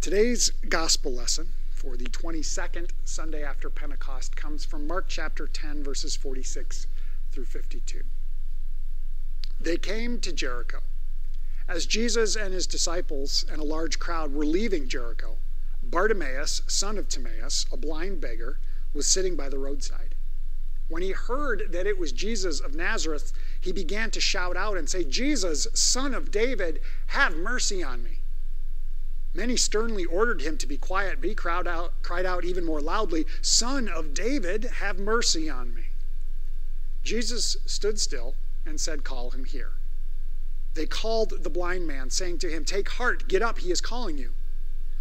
Today's gospel lesson for the 22nd Sunday after Pentecost comes from Mark chapter 10, verses 46 through 52. They came to Jericho. As Jesus and his disciples and a large crowd were leaving Jericho, Bartimaeus, son of Timaeus, a blind beggar, was sitting by the roadside. When he heard that it was Jesus of Nazareth, he began to shout out and say, Jesus, son of David, have mercy on me. Many sternly ordered him to be quiet, but he cried out, cried out even more loudly, Son of David, have mercy on me. Jesus stood still and said, Call him here. They called the blind man, saying to him, Take heart, get up, he is calling you.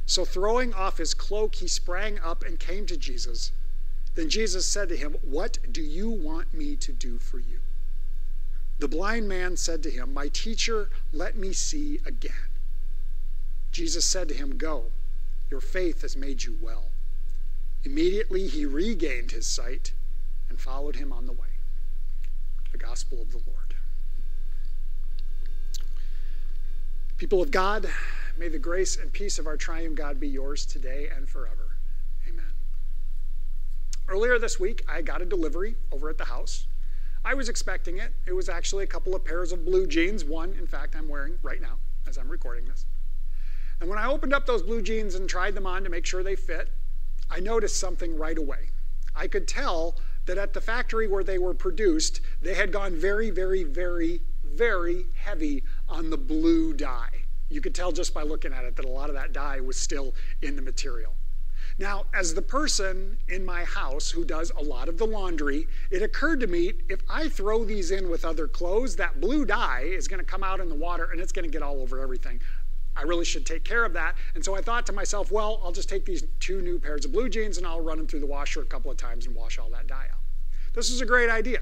So throwing off his cloak, he sprang up and came to Jesus. Then Jesus said to him, What do you want me to do for you? The blind man said to him, My teacher, let me see again. Jesus said to him, Go, your faith has made you well. Immediately he regained his sight and followed him on the way. The Gospel of the Lord. People of God, may the grace and peace of our triune God be yours today and forever. Amen. Earlier this week, I got a delivery over at the house. I was expecting it. It was actually a couple of pairs of blue jeans, one, in fact, I'm wearing right now as I'm recording this. And when I opened up those blue jeans and tried them on to make sure they fit, I noticed something right away. I could tell that at the factory where they were produced, they had gone very, very, very, very heavy on the blue dye. You could tell just by looking at it that a lot of that dye was still in the material. Now, as the person in my house who does a lot of the laundry, it occurred to me if I throw these in with other clothes, that blue dye is going to come out in the water and it's going to get all over everything. I really should take care of that. And so I thought to myself, well, I'll just take these two new pairs of blue jeans and I'll run them through the washer a couple of times and wash all that dye out. This is a great idea.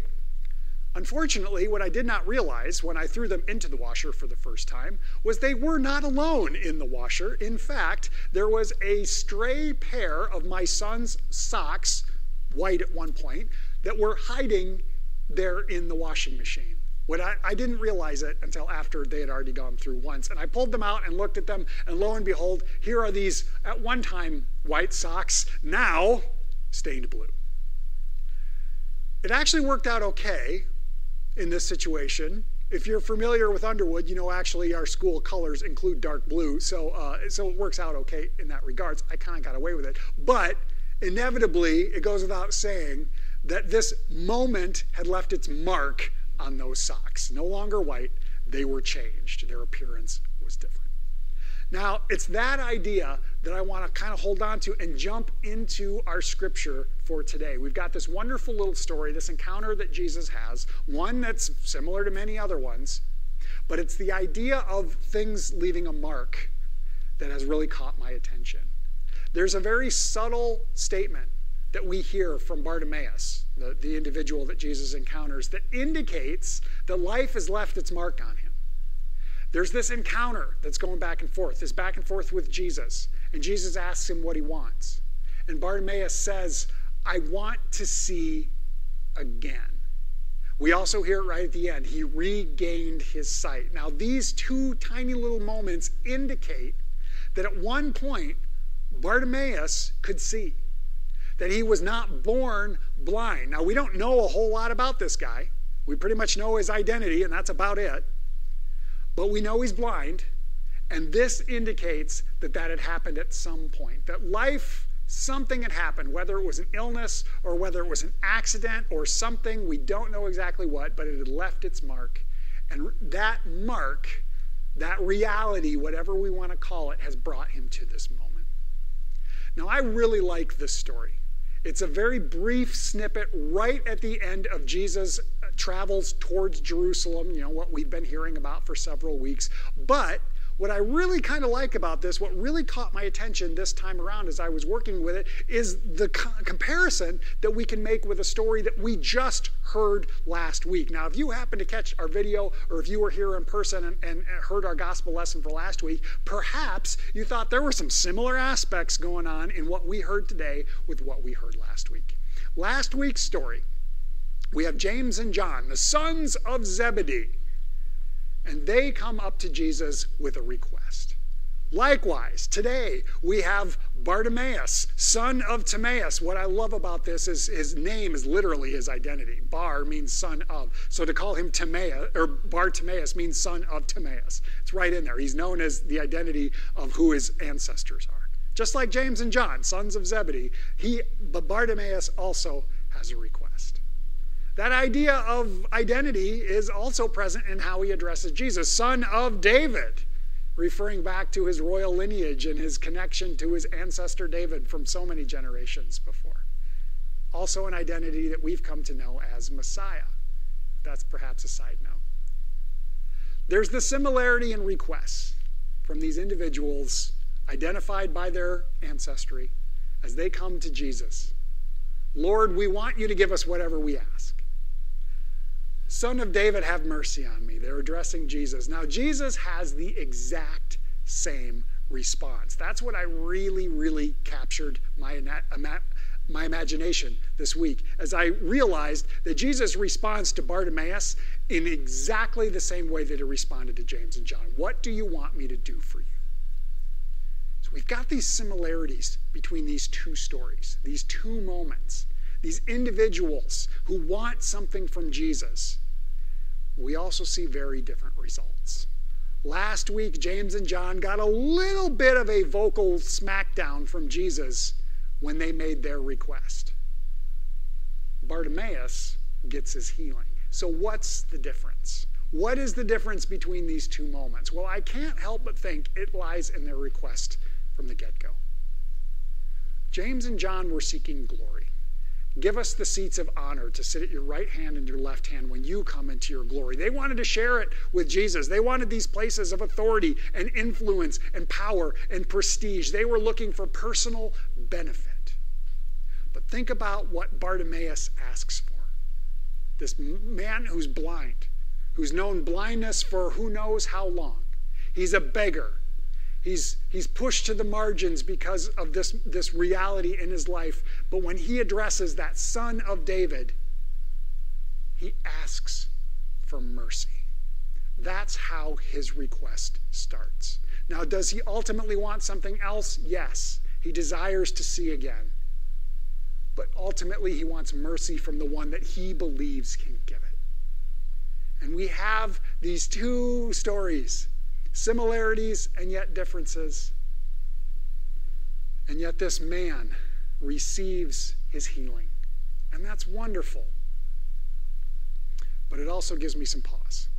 Unfortunately, what I did not realize when I threw them into the washer for the first time was they were not alone in the washer. In fact, there was a stray pair of my son's socks, white at one point, that were hiding there in the washing machine. What I, I, didn't realize it until after they had already gone through once. And I pulled them out and looked at them, and lo and behold, here are these at one time white socks, now stained blue. It actually worked out okay in this situation. If you're familiar with Underwood, you know actually our school colors include dark blue, so uh, so it works out okay in that regards. I kind of got away with it, but inevitably, it goes without saying that this moment had left its mark on those socks. No longer white, they were changed. Their appearance was different. Now, it's that idea that I want to kind of hold on to and jump into our scripture for today. We've got this wonderful little story, this encounter that Jesus has, one that's similar to many other ones, but it's the idea of things leaving a mark that has really caught my attention. There's a very subtle statement that we hear from Bartimaeus, the, the individual that Jesus encounters, that indicates that life has left its mark on him. There's this encounter that's going back and forth, this back and forth with Jesus. And Jesus asks him what he wants. And Bartimaeus says, I want to see again. We also hear it right at the end. He regained his sight. Now, these two tiny little moments indicate that at one point, Bartimaeus could see that he was not born blind. Now, we don't know a whole lot about this guy. We pretty much know his identity, and that's about it. But we know he's blind, and this indicates that that had happened at some point. That life, something had happened, whether it was an illness or whether it was an accident or something, we don't know exactly what, but it had left its mark. And that mark, that reality, whatever we want to call it, has brought him to this moment. Now, I really like this story. It's a very brief snippet right at the end of Jesus' travels towards Jerusalem, you know, what we've been hearing about for several weeks. But what I really kind of like about this, what really caught my attention this time around as I was working with it, is the co- comparison that we can make with a story that we just heard last week. Now, if you happen to catch our video or if you were here in person and, and heard our gospel lesson for last week, perhaps you thought there were some similar aspects going on in what we heard today with what we heard last week. Last week's story, we have James and John, the sons of Zebedee and they come up to Jesus with a request. Likewise, today we have Bartimaeus, son of Timaeus. What I love about this is his name is literally his identity. Bar means son of. So to call him Timaeus or Bartimaeus means son of Timaeus. It's right in there. He's known as the identity of who his ancestors are. Just like James and John, sons of Zebedee, he Bartimaeus also has a request. That idea of identity is also present in how he addresses Jesus, son of David referring back to his royal lineage and his connection to his ancestor David from so many generations before. Also, an identity that we've come to know as Messiah. That's perhaps a side note. There's the similarity in requests from these individuals identified by their ancestry as they come to Jesus. Lord, we want you to give us whatever we ask. Son of David, have mercy on me. They're addressing Jesus. Now, Jesus has the exact same response. That's what I really, really captured my, my imagination this week as I realized that Jesus responds to Bartimaeus in exactly the same way that he responded to James and John. What do you want me to do for you? So we've got these similarities between these two stories, these two moments these individuals who want something from Jesus, we also see very different results. Last week, James and John got a little bit of a vocal smackdown from Jesus when they made their request. Bartimaeus gets his healing. So, what's the difference? What is the difference between these two moments? Well, I can't help but think it lies in their request from the get go. James and John were seeking glory. Give us the seats of honor to sit at your right hand and your left hand when you come into your glory. They wanted to share it with Jesus. They wanted these places of authority and influence and power and prestige. They were looking for personal benefit. But think about what Bartimaeus asks for this man who's blind, who's known blindness for who knows how long. He's a beggar. He's, he's pushed to the margins because of this, this reality in his life. But when he addresses that son of David, he asks for mercy. That's how his request starts. Now, does he ultimately want something else? Yes. He desires to see again. But ultimately, he wants mercy from the one that he believes can give it. And we have these two stories similarities and yet differences. And yet, this man receives his healing. And that's wonderful. But it also gives me some pause.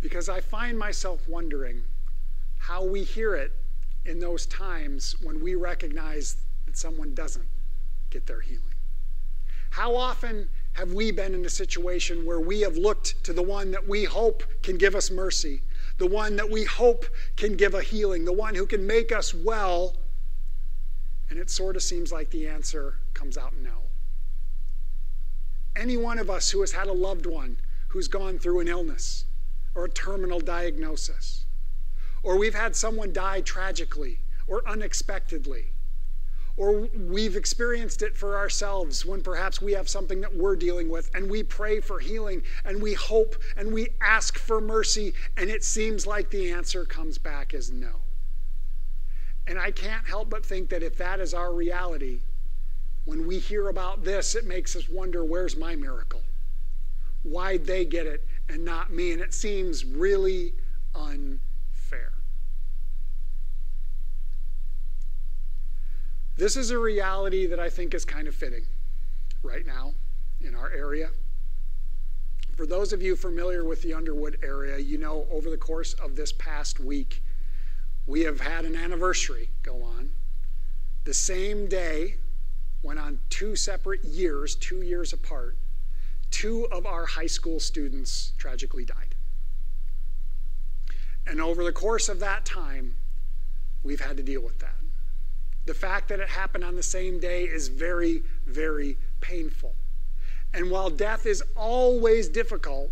Because I find myself wondering how we hear it in those times when we recognize that someone doesn't get their healing. How often have we been in a situation where we have looked to the one that we hope can give us mercy the one that we hope can give a healing, the one who can make us well. And it sort of seems like the answer comes out no. Any one of us who has had a loved one who's gone through an illness or a terminal diagnosis, or we've had someone die tragically or unexpectedly or we've experienced it for ourselves when perhaps we have something that we're dealing with and we pray for healing and we hope and we ask for mercy and it seems like the answer comes back as no. And I can't help but think that if that is our reality, when we hear about this, it makes us wonder where's my miracle? Why'd they get it and not me? And it seems really unfair. This is a reality that I think is kind of fitting right now in our area. For those of you familiar with the Underwood area, you know over the course of this past week, we have had an anniversary go on. The same day, went on two separate years, two years apart, two of our high school students tragically died. And over the course of that time, we've had to deal with that. The fact that it happened on the same day is very, very painful. And while death is always difficult,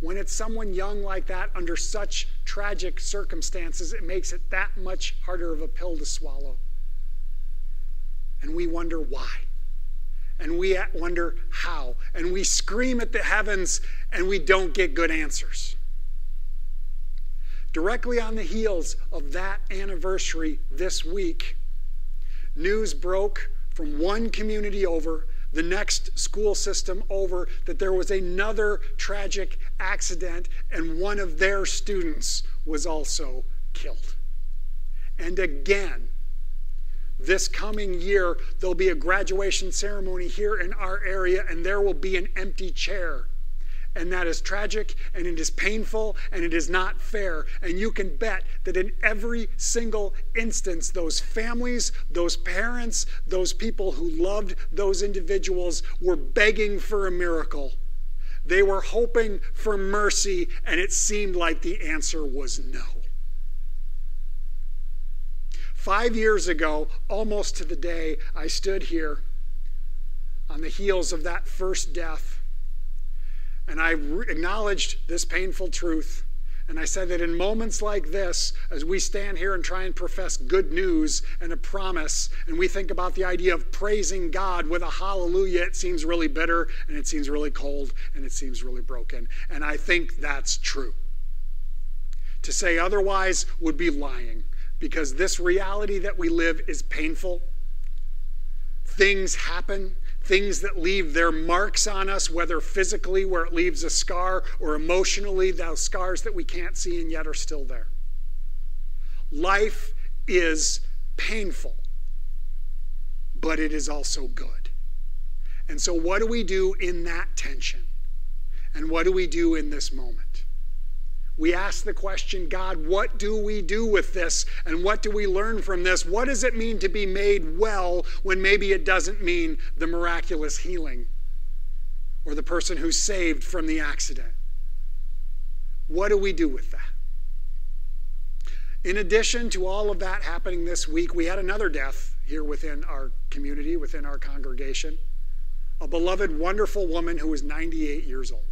when it's someone young like that under such tragic circumstances, it makes it that much harder of a pill to swallow. And we wonder why. And we wonder how. And we scream at the heavens and we don't get good answers. Directly on the heels of that anniversary this week, news broke from one community over, the next school system over, that there was another tragic accident and one of their students was also killed. And again, this coming year, there'll be a graduation ceremony here in our area, and there will be an empty chair. And that is tragic, and it is painful, and it is not fair. And you can bet that in every single instance, those families, those parents, those people who loved those individuals were begging for a miracle. They were hoping for mercy, and it seemed like the answer was no. Five years ago, almost to the day, I stood here on the heels of that first death, and I acknowledged this painful truth. And I said that in moments like this, as we stand here and try and profess good news and a promise, and we think about the idea of praising God with a hallelujah, it seems really bitter, and it seems really cold, and it seems really broken. And I think that's true. To say otherwise would be lying because this reality that we live is painful. Things happen, things that leave their marks on us, whether physically, where it leaves a scar, or emotionally, those scars that we can't see and yet are still there. Life is painful, but it is also good. And so, what do we do in that tension? And what do we do in this moment? We ask the question God, what do we do with this? And what do we learn from this? What does it mean to be made well when maybe it doesn't mean the miraculous healing or the person who's saved from the accident? What do we do with that? In addition to all of that happening this week, we had another death here within our community, within our congregation. A beloved, wonderful woman who was 98 years old.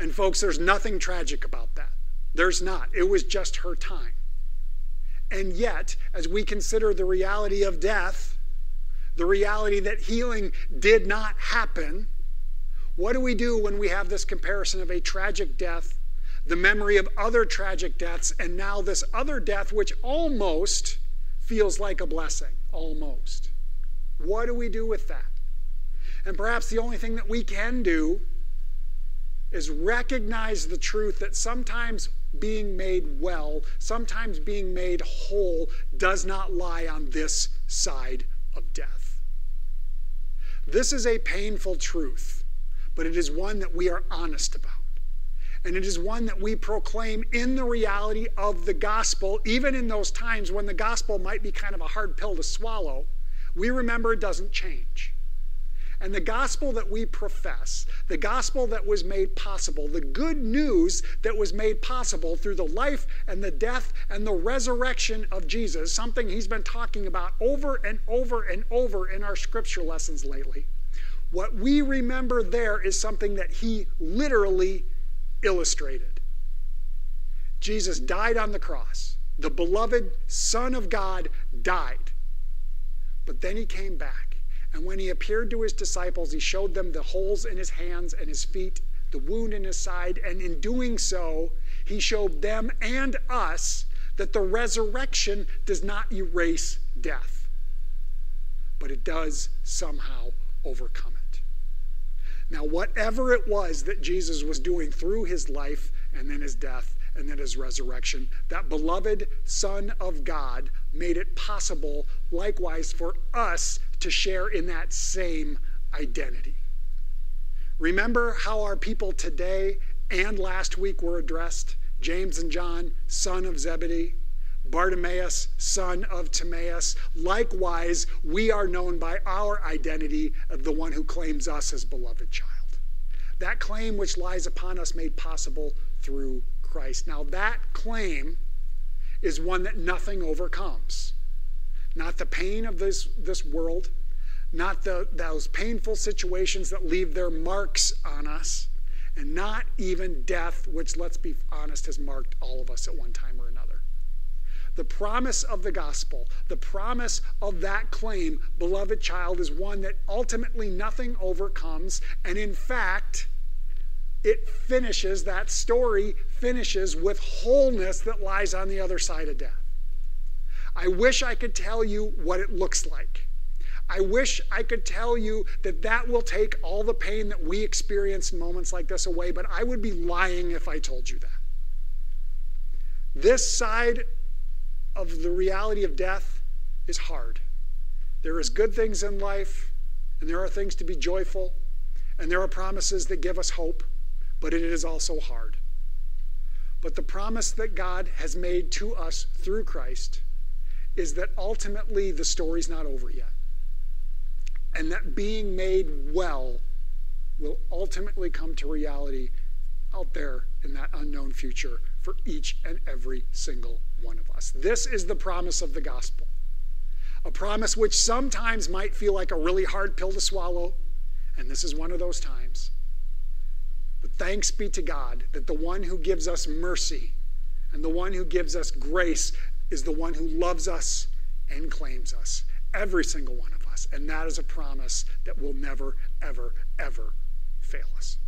And folks, there's nothing tragic about that. There's not. It was just her time. And yet, as we consider the reality of death, the reality that healing did not happen, what do we do when we have this comparison of a tragic death, the memory of other tragic deaths, and now this other death which almost feels like a blessing? Almost. What do we do with that? And perhaps the only thing that we can do is recognize the truth that sometimes being made well, sometimes being made whole, does not lie on this side of death. This is a painful truth, but it is one that we are honest about. And it is one that we proclaim in the reality of the gospel, even in those times when the gospel might be kind of a hard pill to swallow. We remember it doesn't change. And the gospel that we profess, the gospel that was made possible, the good news that was made possible through the life and the death and the resurrection of Jesus, something he's been talking about over and over and over in our scripture lessons lately. What we remember there is something that he literally illustrated. Jesus died on the cross. The beloved Son of God died. But then he came back. And when he appeared to his disciples, he showed them the holes in his hands and his feet, the wound in his side, and in doing so, he showed them and us that the resurrection does not erase death, but it does somehow overcome it. Now, whatever it was that Jesus was doing through his life and then his death, and then his resurrection. That beloved Son of God made it possible, likewise, for us to share in that same identity. Remember how our people today and last week were addressed? James and John, son of Zebedee, Bartimaeus, son of Timaeus. Likewise, we are known by our identity of the one who claims us as beloved child. That claim which lies upon us made possible through Christ. Now, that claim is one that nothing overcomes. Not the pain of this, this world, not the, those painful situations that leave their marks on us, and not even death, which, let's be honest, has marked all of us at one time or another. The promise of the gospel, the promise of that claim, beloved child, is one that ultimately nothing overcomes, and in fact, it finishes, that story finishes with wholeness that lies on the other side of death. I wish I could tell you what it looks like. I wish I could tell you that that will take all the pain that we experience in moments like this away, but I would be lying if I told you that. This side of the reality of death is hard. There is good things in life, and there are things to be joyful, and there are promises that give us hope, but it is also hard. But the promise that God has made to us through Christ is that ultimately the story's not over yet. And that being made well will ultimately come to reality out there in that unknown future for each and every single one of us. This is the promise of the gospel. A promise which sometimes might feel like a really hard pill to swallow, and this is one of those times. But thanks be to God that the one who gives us mercy and the one who gives us grace is the one who loves us and claims us, every single one of us. And that is a promise that will never, ever, ever fail us.